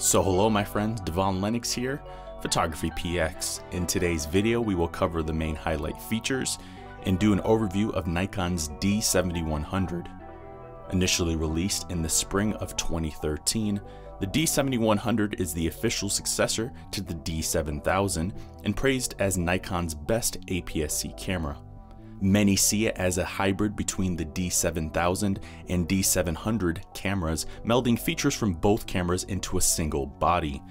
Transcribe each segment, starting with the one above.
So hello my friends, Devon Lennox here, Photography PX. In today's video we will cover the main highlight features and do an overview of Nikon's D7100. Initially released in the spring of 2013, the D7100 is the official successor to the D7000 and praised as Nikon's best APS-C camera. Many see it as a hybrid between the D7000 and D700 cameras, melding features from both cameras into a single body.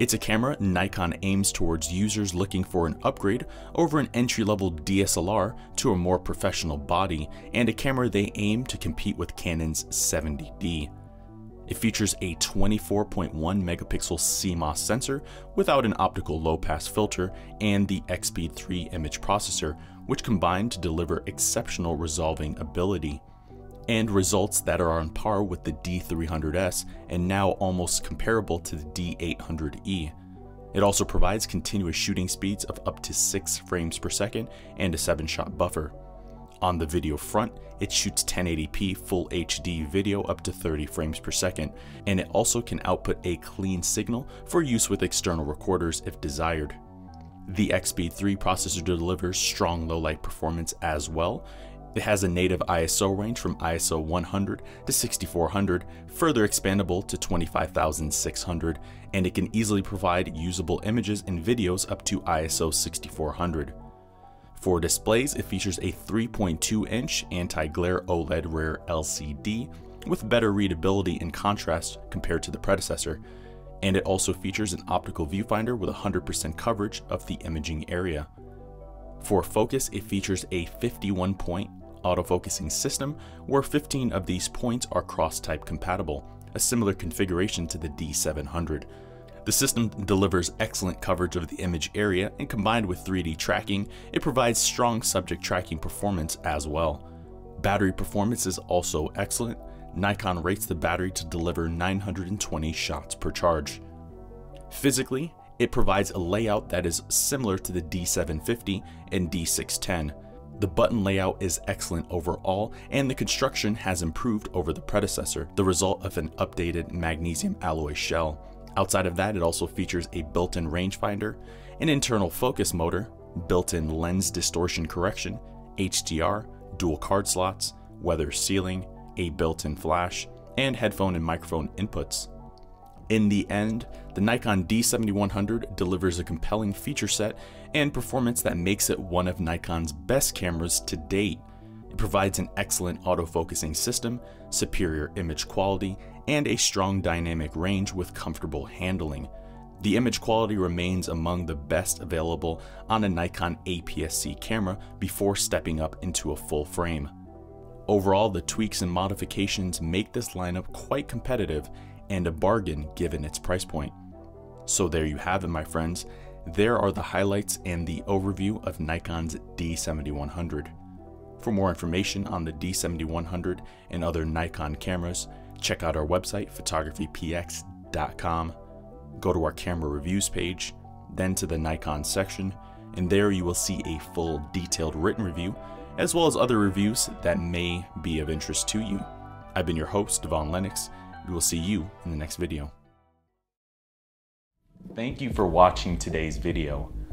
It's a camera Nikon aims towards users looking for an upgrade over an entry-level DSLR to a more professional body, and a camera they aim to compete with Canon's 70D. It features a 24.1 megapixel CMOS sensor without an optical low pass filter and the EXPEED 3 image processor, which combine to deliver exceptional resolving ability and results that are on par with the D300S and now almost comparable to the D800E. It also provides continuous shooting speeds of up to 6 frames per second and a 7 shot buffer. On the video front, it shoots 1080p full HD video up to 30 frames per second, and it also can output a clean signal for use with external recorders if desired. The EXPEED 3 processor delivers strong low light performance as well. It has a native ISO range from ISO 100 to 6400, further expandable to 25600, and it can easily provide usable images and videos up to ISO 6400. For displays, it features a 3.2 inch anti-glare OLED rear LCD with better readability and contrast compared to the predecessor, and it also features an optical viewfinder with 100% coverage of the imaging area. For focus, it features a 51 point autofocusing system where 15 of these points are cross-type compatible, a similar configuration to the D700. The system delivers excellent coverage of the image area, and combined with 3D tracking, it provides strong subject tracking performance as well. Battery performance is also excellent. Nikon rates the battery to deliver 920 shots per charge. Physically, it provides a layout that is similar to the D750 and D610. The button layout is excellent overall, and the construction has improved over the predecessor, the result of an updated magnesium alloy shell. Outside of that, it also features a built-in rangefinder, an internal focus motor, built-in lens distortion correction, HDR, dual card slots, weather sealing, a built-in flash, and headphone and microphone inputs. In the end, the Nikon D7100 delivers a compelling feature set and performance that makes it one of Nikon's best cameras to date. It provides an excellent autofocusing system, superior image quality, and a strong dynamic range with comfortable handling. The image quality remains among the best available on a Nikon APS-C camera before stepping up into a full frame. Overall, the tweaks and modifications make this lineup quite competitive and a bargain given its price point. So there you have it my friends, there are the highlights and the overview of Nikon's D7100. For more information on the D7100 and other Nikon cameras, check out our website, photographypx.com. Go to our camera reviews page, then to the Nikon section, and there you will see a full detailed written review, as well as other reviews that may be of interest to you. I've been your host, Devon Lennox. We will see you in the next video. Thank you for watching today's video.